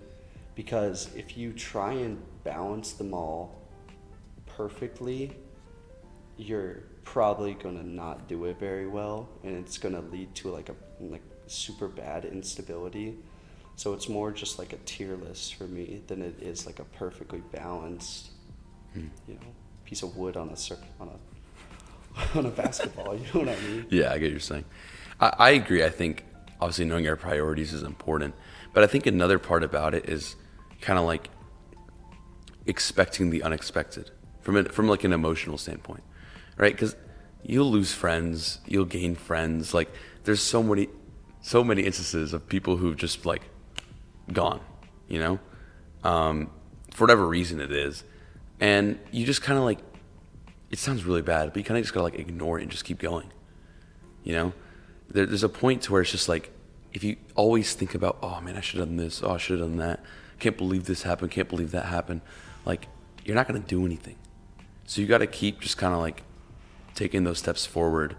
because if you try and balance them all perfectly you're probably gonna not do it very well, and it's gonna lead to like a like super bad instability. So it's more just like a tier list for me than it is like a perfectly balanced, Hmm. you know, piece of wood on a cir- on a on a basketball. You know what I mean? Yeah, I get what you're saying. I, I agree. I think obviously knowing our priorities is important, but I think another part about it is kind of like expecting the unexpected from it from like an emotional standpoint, right? Because you'll lose friends, you'll gain friends. Like there's so many, so many instances of people who've just like gone, you know, um, for whatever reason it is, and you just kind of like. It sounds really bad, but you kind of just gotta like ignore it and just keep going. You know, there, there's a point to where it's just like if you always think about, oh man, I should have done this, oh I should have done that. Can't believe this happened. Can't believe that happened. Like you're not gonna do anything. So you got to keep just kind of like taking those steps forward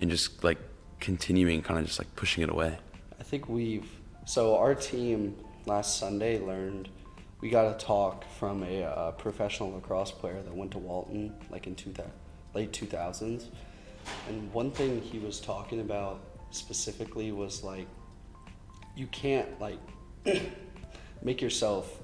and just like continuing, kind of just like pushing it away. I think we've so our team last Sunday learned we got a talk from a uh, professional lacrosse player that went to Walton like in two thou- late 2000s. And one thing he was talking about specifically was like you can't like make yourself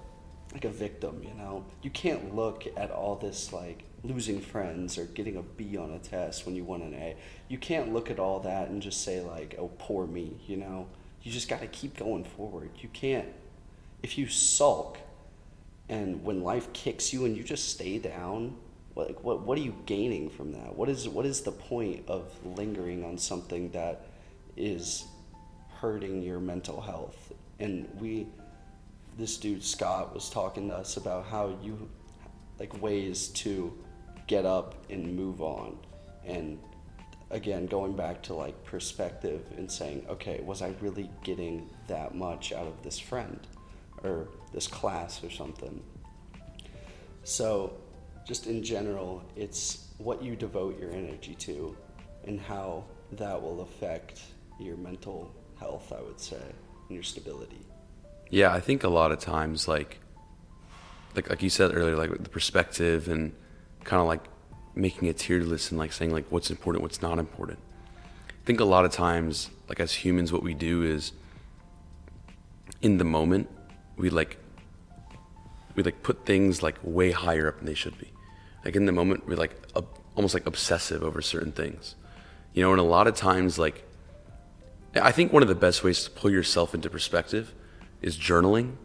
like a victim, you know? You can't look at all this like losing friends or getting a B on a test when you won an A. You can't look at all that and just say like, "Oh, poor me," you know? You just got to keep going forward. You can't if you sulk and when life kicks you and you just stay down, like, what what are you gaining from that? What is what is the point of lingering on something that is hurting your mental health? And we this dude Scott was talking to us about how you like ways to get up and move on and again going back to like perspective and saying okay was i really getting that much out of this friend or this class or something so just in general it's what you devote your energy to and how that will affect your mental health i would say and your stability Yeah, I think a lot of times, like, like like you said earlier, like the perspective and kind of like making a tier list and like saying like what's important, what's not important. I think a lot of times, like as humans, what we do is in the moment we like we like put things like way higher up than they should be. Like in the moment, we're like ob- almost like obsessive over certain things, you know. And a lot of times, like I think one of the best ways to pull yourself into perspective is journaling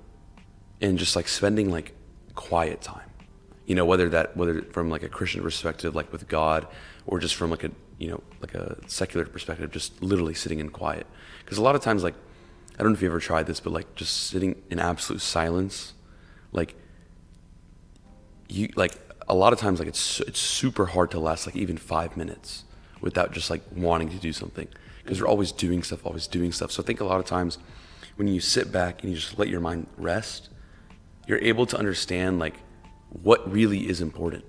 and just like spending like quiet time. You know, whether that whether from like a Christian perspective, like with God, or just from like a you know like a secular perspective, just literally sitting in quiet. Because a lot of times, like I don't know if you ever tried this, but like just sitting in absolute silence, like you like a lot of times like it's it's super hard to last like even five minutes without just like wanting to do something because you're always doing stuff, always doing stuff. So I think a lot of times when you sit back and you just let your mind rest, you're able to understand like what really is important.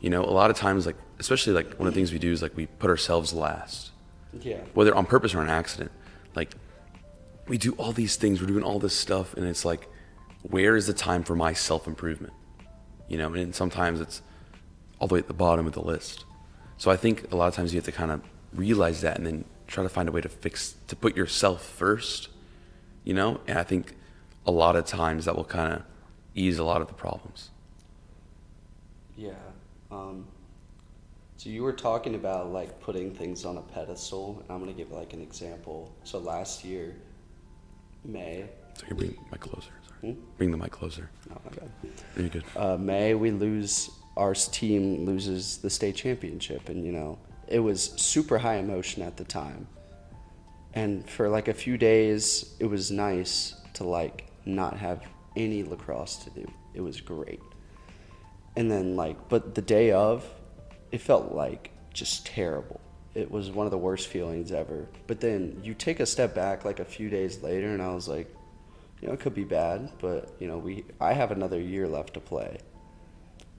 You know, a lot of times like especially like one of the things we do is like we put ourselves last. yeah Whether on purpose or an accident. Like we do all these things, we're doing all this stuff and it's like where is the time for my self-improvement? You know, and sometimes it's all the way at the bottom of the list. So I think a lot of times you have to kind of realize that and then try to find a way to fix to put yourself first you know and i think a lot of times that will kind of ease a lot of the problems Yeah. Um, so you were talking about like putting things on a pedestal, and I'm gonna give like an example. So last year, May. so you bring the mic closer sorry Hmm? bring the mic closer my bad. you're good Uh, May we lose our team loses the state championship, and you know it was super high emotion at the time. And for like a few days, it was nice to like not have any lacrosse to do. It was great. And then like, but the day of, it felt like just terrible. It was one of the worst feelings ever. But then you take a step back like a few days later, and I was like, you know, it could be bad, but you know, we I have another year left to play.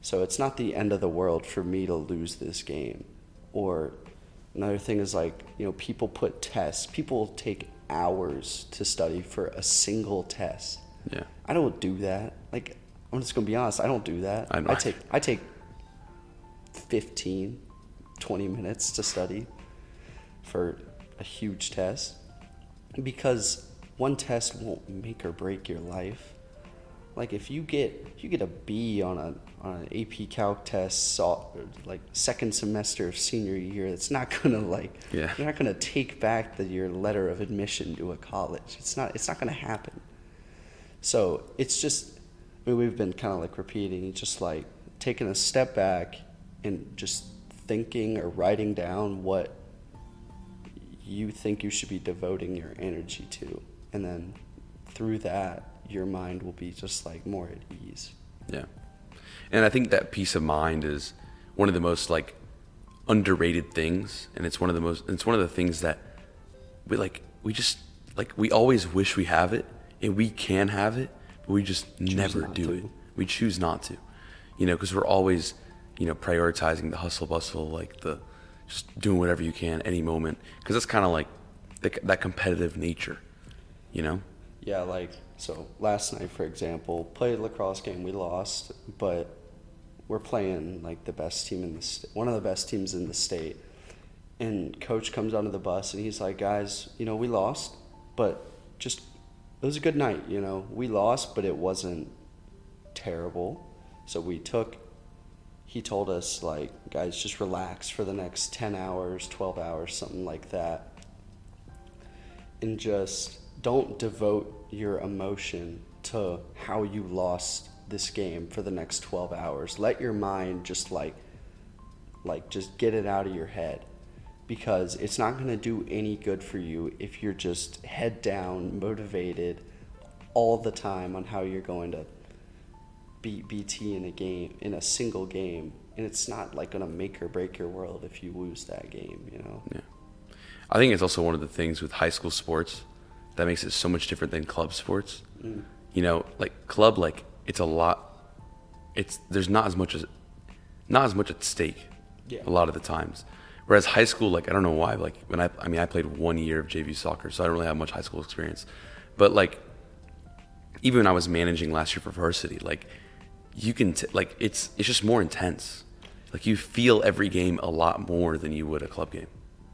So it's not the end of the world for me to lose this game. Or another thing is like, you know, people put tests. People take hours to study for a single test. yeah I don't do that. Like I'm just gonna be honest, I don't do that. I'm I take I take fifteen 20 minutes to study for a huge test because one test won't make or break your life. Like if you get if you get a B on a on an AP Calc test, like second semester of senior year, it's not gonna like Yeah. you're not gonna take back the, your letter of admission to a college. It's not it's not gonna happen. So it's just I mean we've been kind of like repeating, just like taking a step back and just thinking or writing down what you think you should be devoting your energy to, and then through that your mind will be just like more at ease. Yeah. And I think that peace of mind is one of the most like underrated things and it's one of the most it's one of the things that we like we just like we always wish we have it and we can have it, but we just never do to. it. We choose not to. You know, because we're always, you know, prioritizing the hustle bustle, like the just doing whatever you can any moment because that's kind of like the, that competitive nature, you know? Yeah, like so last night, for example, played lacrosse game. We lost, but we're playing like the best team in the st- one of the best teams in the state. And coach comes onto the bus and he's like, "Guys, you know we lost, but just it was a good night. You know we lost, but it wasn't terrible. So we took." He told us like, "Guys, just relax for the next ten hours, twelve hours, something like that." and just don't devote your emotion to how you lost this game for the next 12 hours. Let your mind just like like just get it out of your head. Because it's not going to do any good for you if you're just head down motivated all the time on how you're going to beat BT in a game in a single game. And it's not like going to make or break your world if you lose that game you know? Yeah. I think it's also one of the things with high school sports that makes it so much different than club sports. Mm. You know, like club, like it's a lot. It's there's not as much as not as much at stake. Yeah. A lot of the times, whereas high school, like I don't know why, like when I I mean I played one year of JV soccer, so I don't really have much high school experience, but like even when I was managing last year for varsity, like you can t- like it's it's just more intense. Like you feel every game a lot more than you would a club game.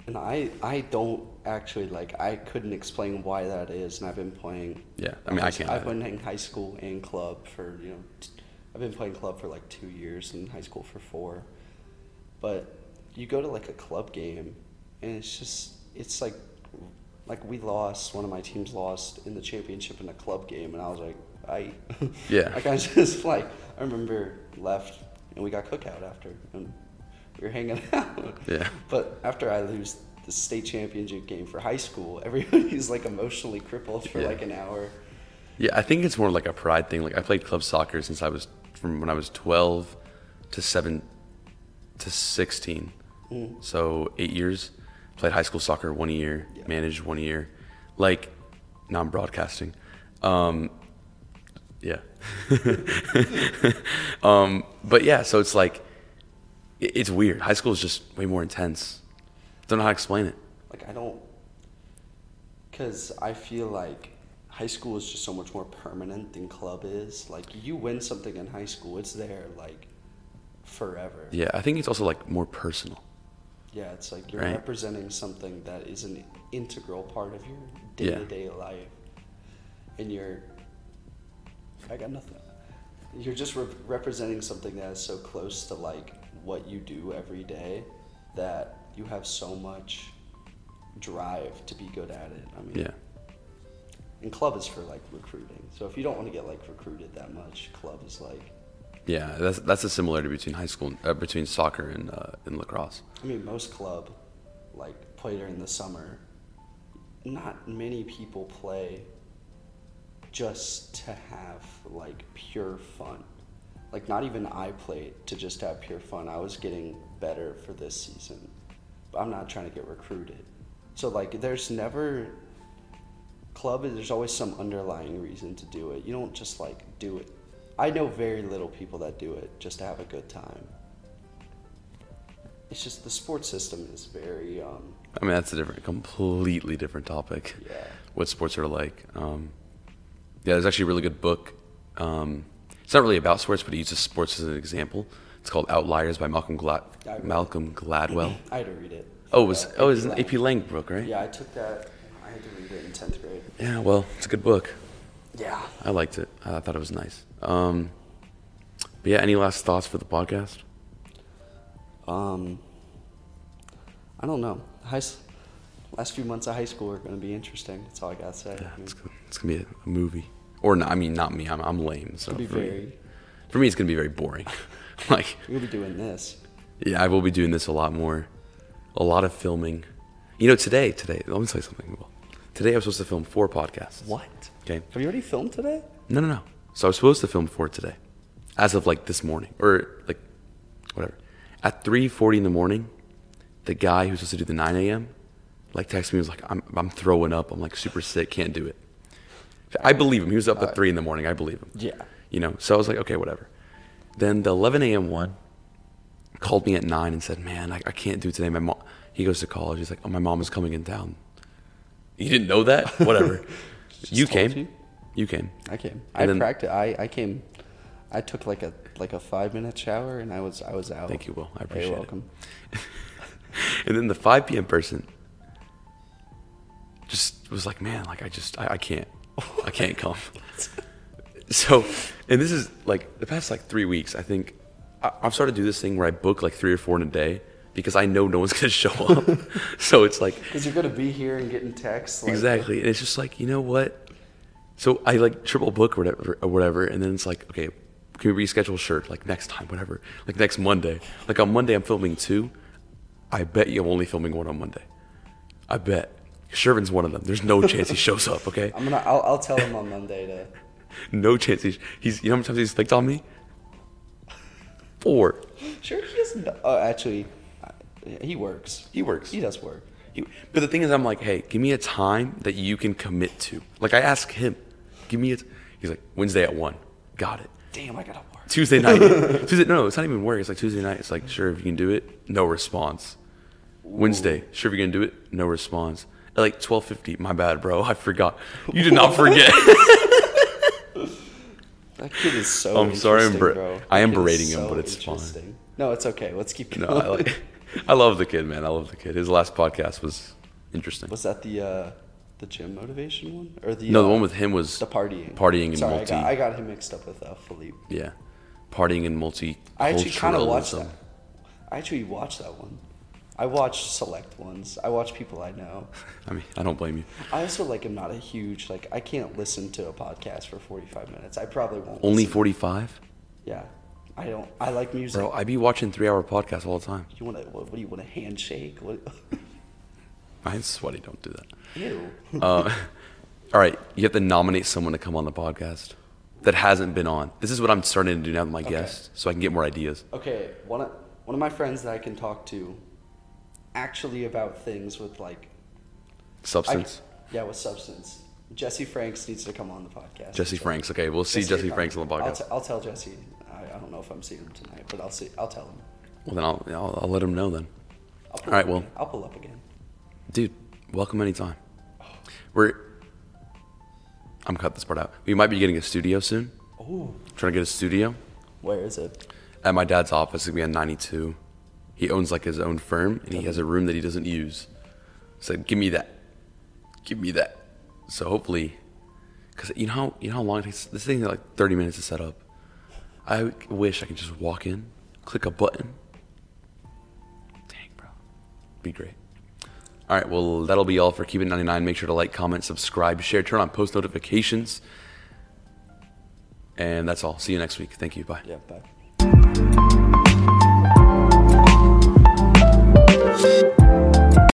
And I, I don't actually like. I couldn't explain why that is, and I've been playing. Yeah, I mean, I can't I've been in high school and club for you know, t- I've been playing club for like two years and high school for four. But you go to like a club game, and it's just it's like, like we lost. One of my teams lost in the championship in a club game, and I was like, I. Yeah. like I just like I remember left, and we got cookout after, and we were hanging out. Yeah. But after I lose the state championship game for high school, everybody's like emotionally crippled for Yeah. like an hour. Yeah, I think it's more like a pride thing. Like I played club soccer since I was from when I was 12 to 7 to 16. So, 8 years. Played high school soccer one year, Yeah. managed one year. Like now I'm broadcasting. Um yeah. um but yeah, so it's like it's weird. High school is just way more intense. Don't know how to explain it. Like I don't, because I feel like high school is just so much more permanent than club is. Like you win something in high school, it's there like forever. Yeah, I think it's also like more personal. Yeah, it's like you're Right. representing something that is an integral part of your day to day life, and you're. I got nothing. You're just re- representing something that is so close to like what you do every day that you have so much drive to be good at it. I mean, Yeah. And club is for like recruiting. So if you don't want to get like recruited that much, club is like. Yeah, that's that's a similarity between high school, uh, between soccer and uh, and lacrosse. I mean, most club, like play during the summer. Not many people play just to have like pure fun. Like not even I played to just have pure fun. I was getting better for this season, I'm not trying to get recruited. So like, there's never club. There's always some underlying reason to do it. You don't just like do it. I know very little people that do it just to have a good time it's just the sports system is very um, I mean, that's a different, completely different topic. Yeah. What sports are like. Um, yeah, there's actually a really good book. Um, it's not really about sports, but he uses sports as an example. It's called Outliers by Malcolm Glad I read it. Malcolm Gladwell. I had to read it. oh, it was Uh, oh, it was an AP Lang book, right? Yeah, I took that. I had to read it in tenth grade. Yeah, well, it's a good book. Yeah. I liked it. I thought it was nice. Um, but yeah, any last thoughts for the podcast? Um. I don't know. High, last few months of high school are going to be interesting. That's all I got to say. Yeah, it's, it's gonna be a, movie, or not, I mean, not me. I'm, I'm lame. So for me- for me, it's gonna be very boring. like, We'll be doing this. yeah, I will be doing this a lot more, a lot of filming. You know, today, today, let me tell you something. Well, today I was supposed to film four podcasts. What? Okay. Have you already filmed today? No, no, no. So I was supposed to film four today, as of like this morning, or like whatever. At 3:40 in the morning, the guy who's supposed to do the 9 a.m. like texted me and was like, "I'm I'm throwing up. I'm like super sick. Can't do it." I believe him. He was up at uh, three in the morning. I believe him. Yeah. You know. So I was like, okay, whatever. Then the 11 a.m. one called me at nine and said, "Man, I, I can't do it today. My mom." He goes to college. He's like, "Oh, my mom is coming in town." You didn't know that? Whatever. you came. you? You came. I came. And I then- practiced. I, I came. I took like a like a five minute shower and I was I was out. Thank you, Will. I appreciate it. welcome. And then the 5 p.m. person just was like, man, like I just, I, I can't, I can't come. so, and this is like the past like three weeks, I think I, I've started to do this thing where I book like three or four in a day because I know no one's going to show up. so it's like, Because you're gonna be here and getting texts. Like, exactly. And it's just like, you know what? So I like triple book or whatever, or whatever, and then it's like, okay, can we reschedule? Sure, like next time, whatever. Like next Monday. Like on Monday, I'm filming two. I bet you I'm only filming one on Monday. I bet. Shervin's one of them. There's no chance he shows up. Okay, I'm gonna. I'll, I'll tell him on Monday to. no chance he's. He's. You know how many times he's picked on me? Four. Sure, he doesn't. Oh, uh, actually, uh, he works. He works. He does work. He- but the thing is, I'm like, hey, give me a time that you can commit to. Like I ask him, give me a. He's like Wednesday at one. Got it. Damn, I gotta work. Tuesday night. Tuesday, no, it's not even work. It's like Tuesday night. It's like, sure, if you can do it, no response. Wednesday, sure, if you can do it, no response. At like twelve fifty, my bad, bro. I forgot. You did not forget. That kid is so. I'm sorry, I'm interesting, ber- bro. I am That kid is berating him, but it's fine. No, it's okay. Let's keep going. no, going. I like. I love the kid, man. I love the kid. His last podcast was interesting. Was that the uh, the gym motivation one or the? No, the uh, one with him was the partying. partying and Sorry, multi. I got, I got him mixed up with uh, Philippe. yeah, partying and multi. I actually kind of watched that. I actually watched that one. I watch select ones. I watch people I know. I mean, I don't blame you. I also like am not a huge like I can't listen to a podcast for 45 minutes. I probably won't. Only listen. forty five, Yeah. I don't I like music. bro. I'd be watching three hour podcasts all the time. you want to what, what do you want a handshake? What I'm sweaty. Don't do that. Ew. Uh, all right, you have to nominate someone to come on the podcast that hasn't been on. This is what I'm starting to do now with my guests, so I can get more ideas. Okay, one of one of my friends that I can talk to actually about things with like I, Substance. yeah, with substance. Jesse Franks needs to come on the podcast. Jesse So- Franks. Okay, we'll see Jesse come- Franks on the I'll, podcast. t- I'll tell Jesse. I, I don't know if I'm seeing him tonight, but I'll see. I'll tell him. well, then I'll, I'll I'll let him know then. I'll All right, well. again. I'll pull up again. Dude, welcome anytime. Oh. We're. I'm cut this part out. We might be getting a studio soon. Oh, trying to get a studio where is it? at my dad's office. It's gonna be on 92. He owns like his own firm, and he has a room that he doesn't use. Said, "Give me that. Give me that." So hopefully, because you know how you know how long it takes. This thing is like 30 minutes to set up. I wish I could just walk in, click a button. Dang, bro, be great. All right, well that'll be all for Keep It 99. Make sure to like, comment, subscribe, share, turn on post notifications, and that's all. See you next week. Thank you. Bye. Yeah, bye. Bye.